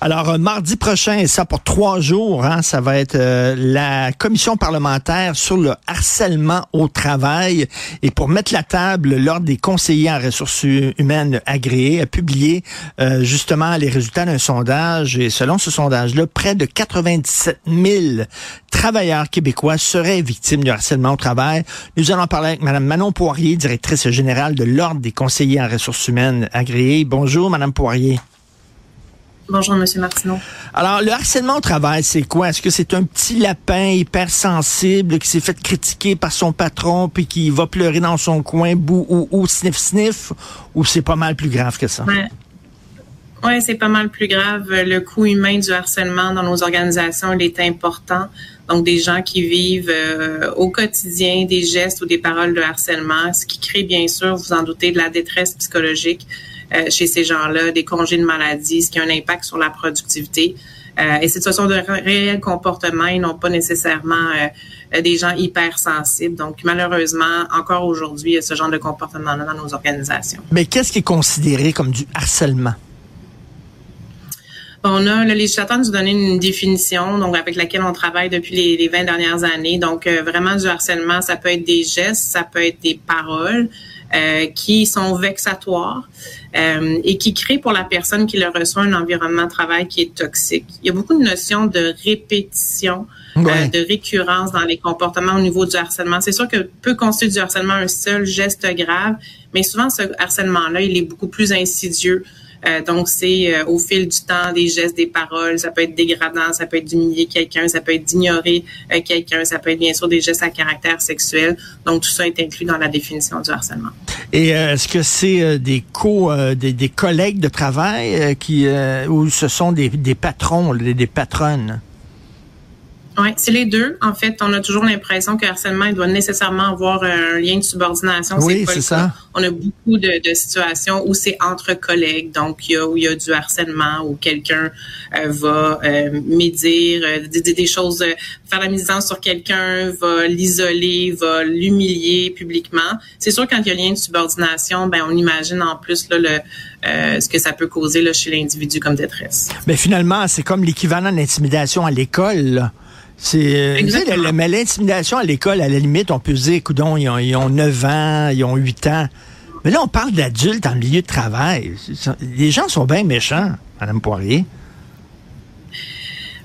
Alors, euh, mardi prochain, et ça pour trois jours, hein, ça va être euh, la commission parlementaire sur le harcèlement au travail. Et pour mettre la table, l'Ordre des conseillers en ressources humaines agréés a publié euh, justement les résultats d'un sondage. Et selon ce sondage-là, près de 97 000 travailleurs québécois seraient victimes du harcèlement au travail. Nous allons parler avec Mme Manon Poirier, directrice générale de l'Ordre des conseillers en ressources humaines agréés. Bonjour, Mme Poirier. Bonjour, M. Martineau. Alors, le harcèlement au travail, c'est quoi? Est-ce que c'est un petit lapin hypersensible qui s'est fait critiquer par son patron puis qui va pleurer dans son coin, bou ou, ou sniff sniff, ou c'est pas mal plus grave que ça? Ouais. Oui, c'est pas mal plus grave. Le coût humain du harcèlement dans nos organisations, il est important. Donc, des gens qui vivent euh, au quotidien des gestes ou des paroles de harcèlement, ce qui crée bien sûr, vous en doutez, de la détresse psychologique. Euh, chez ces gens-là, des congés de maladie, ce qui a un impact sur la productivité. Euh, et ce sont de réels comportements et non pas nécessairement euh, des gens hypersensibles. Donc, malheureusement, encore aujourd'hui, il y a ce genre de comportement-là dans nos organisations. Mais qu'est-ce qui est considéré comme du harcèlement? On a, le législateur nous a donné une définition, donc avec laquelle on travaille depuis les, les 20 dernières années. Donc, vraiment, du harcèlement, ça peut être des gestes, ça peut être des paroles, euh, qui sont vexatoires euh, et qui créent pour la personne qui le reçoit un environnement de travail qui est toxique. Il y a beaucoup de notions de répétition, euh, de récurrence dans les comportements au niveau du harcèlement. C'est sûr que peut constituer du harcèlement un seul geste grave, mais souvent ce harcèlement-là, il est beaucoup plus insidieux. Euh, donc, c'est euh, au fil du temps des gestes, des paroles. Ça peut être dégradant, ça peut être d'humilier quelqu'un, ça peut être d'ignorer euh, quelqu'un, ça peut être bien sûr des gestes à caractère sexuel. Donc, tout ça est inclus dans la définition du harcèlement. Et est-ce que c'est des co, des, des, collègues de travail qui, ou ce sont des, des patrons, des patronnes? Oui, c'est les deux. En fait, on a toujours l'impression que le harcèlement il doit nécessairement avoir un lien de subordination. Oui, c'est ça. On a beaucoup de, de situations où c'est entre collègues. Donc, il y a, où il y a du harcèlement, où quelqu'un euh, va euh, médire, euh, des, des, choses, euh, faire la mise en sur quelqu'un, va l'isoler, va l'humilier publiquement. C'est sûr, quand il y a un lien de subordination, ben on imagine en plus là, le, euh, ce que ça peut causer là, chez l'individu comme détresse. Mais finalement, c'est comme l'équivalent d'intimidation à l'école. C'est euh, mais l'intimidation à l'école, à la limite, on peut se dire, coudon, ils ont, ils ont 9 ans, ils ont 8 ans. Mais là, on parle d'adultes en milieu de travail. Les gens sont bien méchants, Madame Poirier.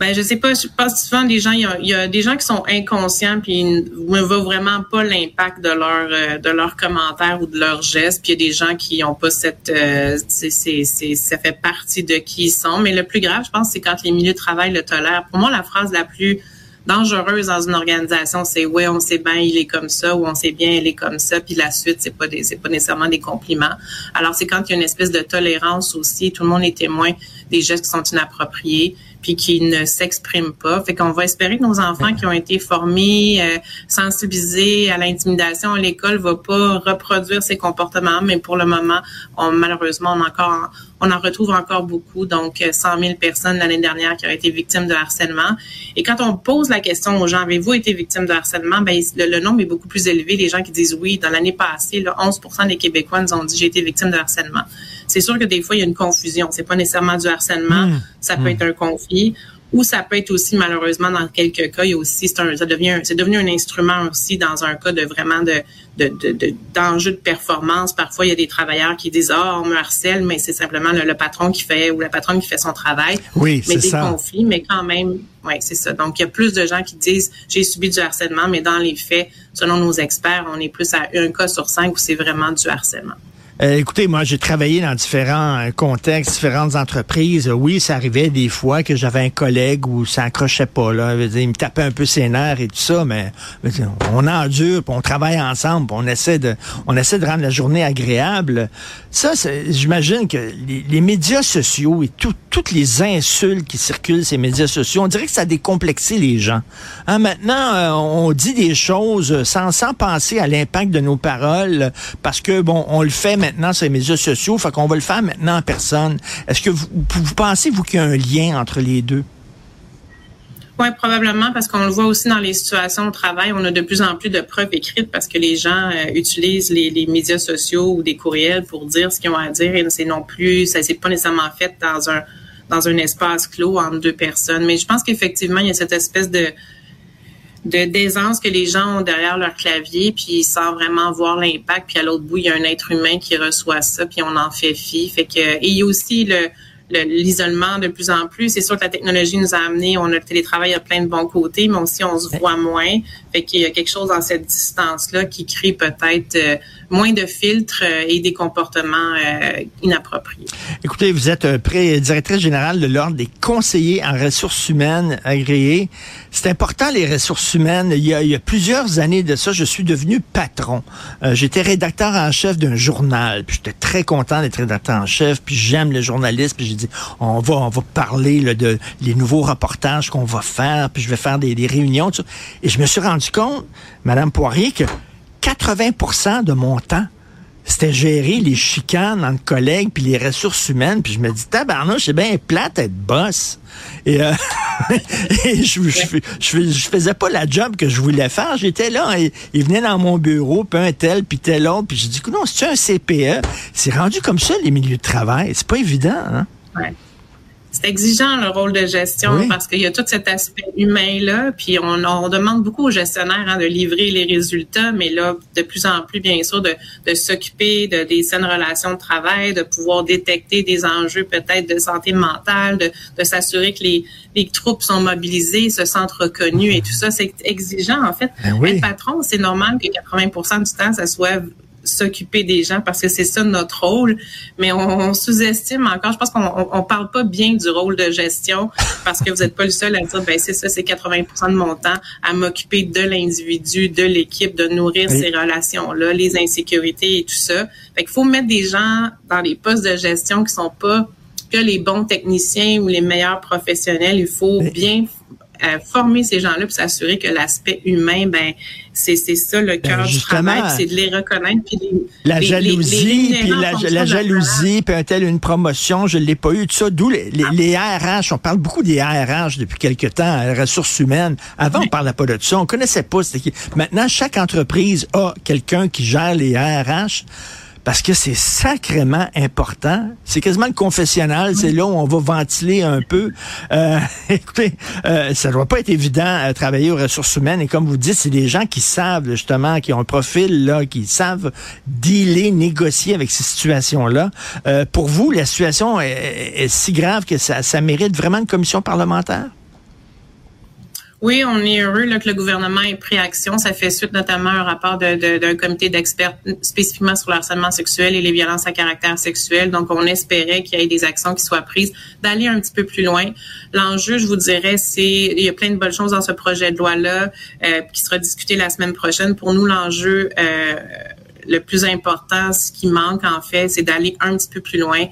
Ben, je sais pas, je pense souvent des gens, il y, a, il y a, des gens qui sont inconscients puis ne voient vraiment pas l'impact de leur euh, de leurs commentaires ou de leurs gestes. Puis il y a des gens qui ont pas cette, euh, c'est, c'est, ça fait partie de qui ils sont. Mais le plus grave, je pense, c'est quand les milieux de travail le tolèrent. Pour moi, la phrase la plus dangereuse dans une organisation, c'est oui, on sait bien, il est comme ça, ou on sait bien, elle est comme ça, puis la suite, c'est pas des, c'est pas nécessairement des compliments. Alors c'est quand il y a une espèce de tolérance aussi, tout le monde est témoin des gestes qui sont inappropriés, puis qui ne s'expriment pas. Fait qu'on va espérer que nos enfants qui ont été formés, euh, sensibilisés à l'intimidation à l'école, vont pas reproduire ces comportements, mais pour le moment, on, malheureusement, on encore on en retrouve encore beaucoup, donc 100 euh, 000 personnes l'année dernière qui ont été victimes de harcèlement. Et quand on pose la question aux gens, avez-vous été victime de harcèlement, ben, le, nombre est beaucoup plus élevé. Les gens qui disent oui, dans l'année passée, là, 11 des Québécois nous ont dit j'ai été victime de harcèlement. C'est sûr que des fois, il y a une confusion. C'est pas nécessairement du harcèlement, mmh. ça peut mmh. être un conflit ou ça peut être aussi malheureusement dans quelques cas, il y a aussi c'est un, ça devient c'est devenu un instrument aussi dans un cas de vraiment de d'enjeu de, de, de, performance. Parfois, il y a des travailleurs qui disent ah on me harcèle, mais c'est simplement le, patron qui fait ou la patronne qui fait son travail. Oui, mais des ça. conflits, mais quand même, oui, c'est ça. Donc il y a plus de gens qui disent j'ai subi du harcèlement, mais dans les faits, selon nos experts, on est plus à un cas sur cinq où c'est vraiment du harcèlement. Euh, écoutez, moi, j'ai travaillé dans différents euh, contextes, différentes entreprises. Oui, ça arrivait des fois que j'avais un collègue où ça accrochait pas. Là. il me tapait un peu ses nerfs et tout ça, mais, on endure, puis on travaille ensemble, on essaie de, on essaie de rendre la journée agréable. Ça, j'imagine que les, médias sociaux et toutes les insultes qui circulent ces médias sociaux, on dirait que ça a décomplexé les gens. Hein, maintenant, euh, on dit des choses sans, sans penser à l'impact de nos paroles, parce que bon, on le fait maintenant sur les médias sociaux, fait qu'on va le faire maintenant en personne. Est-ce que vous, pensez, vous, qu'il y a un lien entre les deux? Oui, probablement, parce qu'on le voit aussi dans les situations de travail. On a de plus en plus de preuves écrites parce que les gens euh, utilisent les, médias sociaux ou des courriels pour dire ce qu'ils ont à dire et c'est non plus, ça s'est pas nécessairement fait dans un dans un espace clos entre deux personnes. Mais je pense qu'effectivement, il y a cette espèce de de d'aisance que les gens ont derrière leur clavier, puis sans vraiment voir l'impact. Puis à l'autre bout, il y a un être humain qui reçoit ça, puis on en fait fi. Fait que et il y a aussi le l'isolement de plus en plus. C'est sûr que la technologie nous a amené, on a le télétravail a plein de bons côtés, mais aussi on se voit moins. Fait qu'il y a quelque chose dans cette distance-là qui crée peut-être euh, moins de filtres euh, et des comportements euh, inappropriés. Écoutez, vous êtes pré directrice générale de l'Ordre des conseillers en ressources humaines agréés. C'est important, les ressources humaines. Il y, a, plusieurs années de ça, je suis devenu patron. J'étais rédacteur en chef d'un journal, puis j'étais très content d'être rédacteur en chef, puis j'aime le journalisme, puis j'ai dit, on va, on va parler là, de les nouveaux reportages qu'on va faire, puis je vais faire des, réunions. Et je me suis rendu compte, Madame Poirier, que 80% de mon temps, c'était gérer les chicanes entre collègues puis les ressources humaines. Puis je me dis, tabarnouche, c'est bien plate être boss. Et, euh, je, je, faisais pas la job que je voulais faire. J'étais là, et, il venait dans mon bureau, puis un tel, puis tel autre. Puis je dis, non, c'est un CPE. C'est rendu comme ça, les milieux de travail. C'est pas évident, hein? C'est exigeant le rôle de gestion parce qu'il y a tout cet aspect humain là, puis on, on demande beaucoup aux gestionnaires hein, de livrer les résultats, mais là de plus en plus bien sûr de, de s'occuper de des saines relations de travail, de pouvoir détecter des enjeux peut-être de santé mentale, de, de s'assurer que les, les troupes sont mobilisées, se sentent reconnues et tout ça, c'est exigeant en fait. Ben Être patron, c'est normal que 80% du temps ça soit s'occuper des gens parce que c'est ça notre rôle. Mais on, sous-estime encore. Je pense qu'on on, parle pas bien du rôle de gestion parce que vous n'êtes pas le seul à dire ben c'est ça, c'est 80% de mon temps à m'occuper de l'individu, de l'équipe, de nourrir ces relations-là, les insécurités et tout ça. Fait qu'il faut mettre des gens dans les postes de gestion qui sont pas que les bons techniciens ou les meilleurs professionnels. Il faut bien former ces gens-là pour s'assurer que l'aspect humain, ben c'est ça le ben, cœur du travail, c'est de les reconnaître puis la jalousie, puis la, jalousie, puis un tel une promotion, je l'ai pas eu tout ça. D'où les, les, RH, on parle beaucoup des RH depuis quelque temps, les ressources humaines. Avant, on parlait pas de ça, on connaissait pas. Maintenant, chaque entreprise a quelqu'un qui gère les RH parce que c'est sacrément important. C'est quasiment le confessionnal, c'est là où on va ventiler un peu. Euh, écoutez, euh, ça doit pas être évident à travailler aux ressources humaines et comme vous dites, c'est des gens qui savent justement, qui ont un profil là, qui savent dealer, négocier avec ces situations-là. Euh, pour vous, la situation est, si grave que ça, ça mérite vraiment une commission parlementaire? Oui, on est heureux que le gouvernement ait pris action. Ça fait suite notamment à un rapport d'un comité d'experts spécifiquement sur le harcèlement sexuel et les violences à caractère sexuel. Donc, on espérait qu'il y ait des actions qui soient prises, d'aller un petit peu plus loin. L'enjeu, je vous dirais, c'est il y a plein de bonnes choses dans ce projet de loi-là euh, qui sera discuté la semaine prochaine. Pour nous, l'enjeu euh, le plus important, ce qui manque en fait, c'est d'aller un petit peu plus loin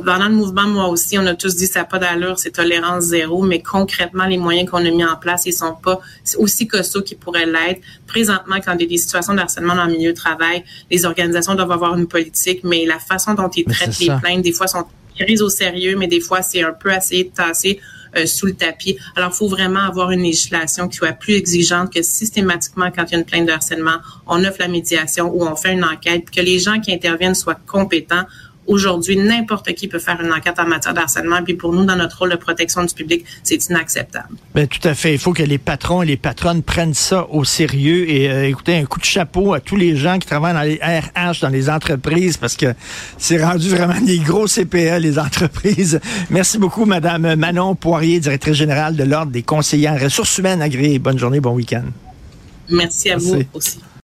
pendant le mouvement, moi aussi, on a tous dit ça n'a pas d'allure, c'est tolérance zéro, mais concrètement, les moyens qu'on a mis en place, ils sont pas aussi costauds qu'ils pourraient l'être. Présentement, quand il y a des situations de harcèlement dans le milieu de travail, les organisations doivent avoir une politique, mais la façon dont ils traitent les plaintes, des fois, sont prises au sérieux, mais des fois, c'est un peu assez de tasser euh, sous le tapis. Alors, il faut vraiment avoir une législation qui soit plus exigeante que systématiquement, quand il y a une plainte de harcèlement, on offre la médiation ou on fait une enquête, que les gens qui interviennent soient compétents Aujourd'hui, n'importe qui peut faire une enquête en matière d'harcèlement. Puis pour nous, dans notre rôle de protection du public, c'est inacceptable. Ben, tout à fait. Il faut que les patrons et les patronnes prennent ça au sérieux. Et euh, écoutez, un coup de chapeau à tous les gens qui travaillent dans les RH, dans les entreprises, parce que c'est rendu vraiment des gros CPE, les entreprises. Merci beaucoup, Madame Manon Poirier, directrice générale de l'Ordre des conseillers en ressources humaines agréées. Bonne journée, bon week-end. Merci à vous aussi.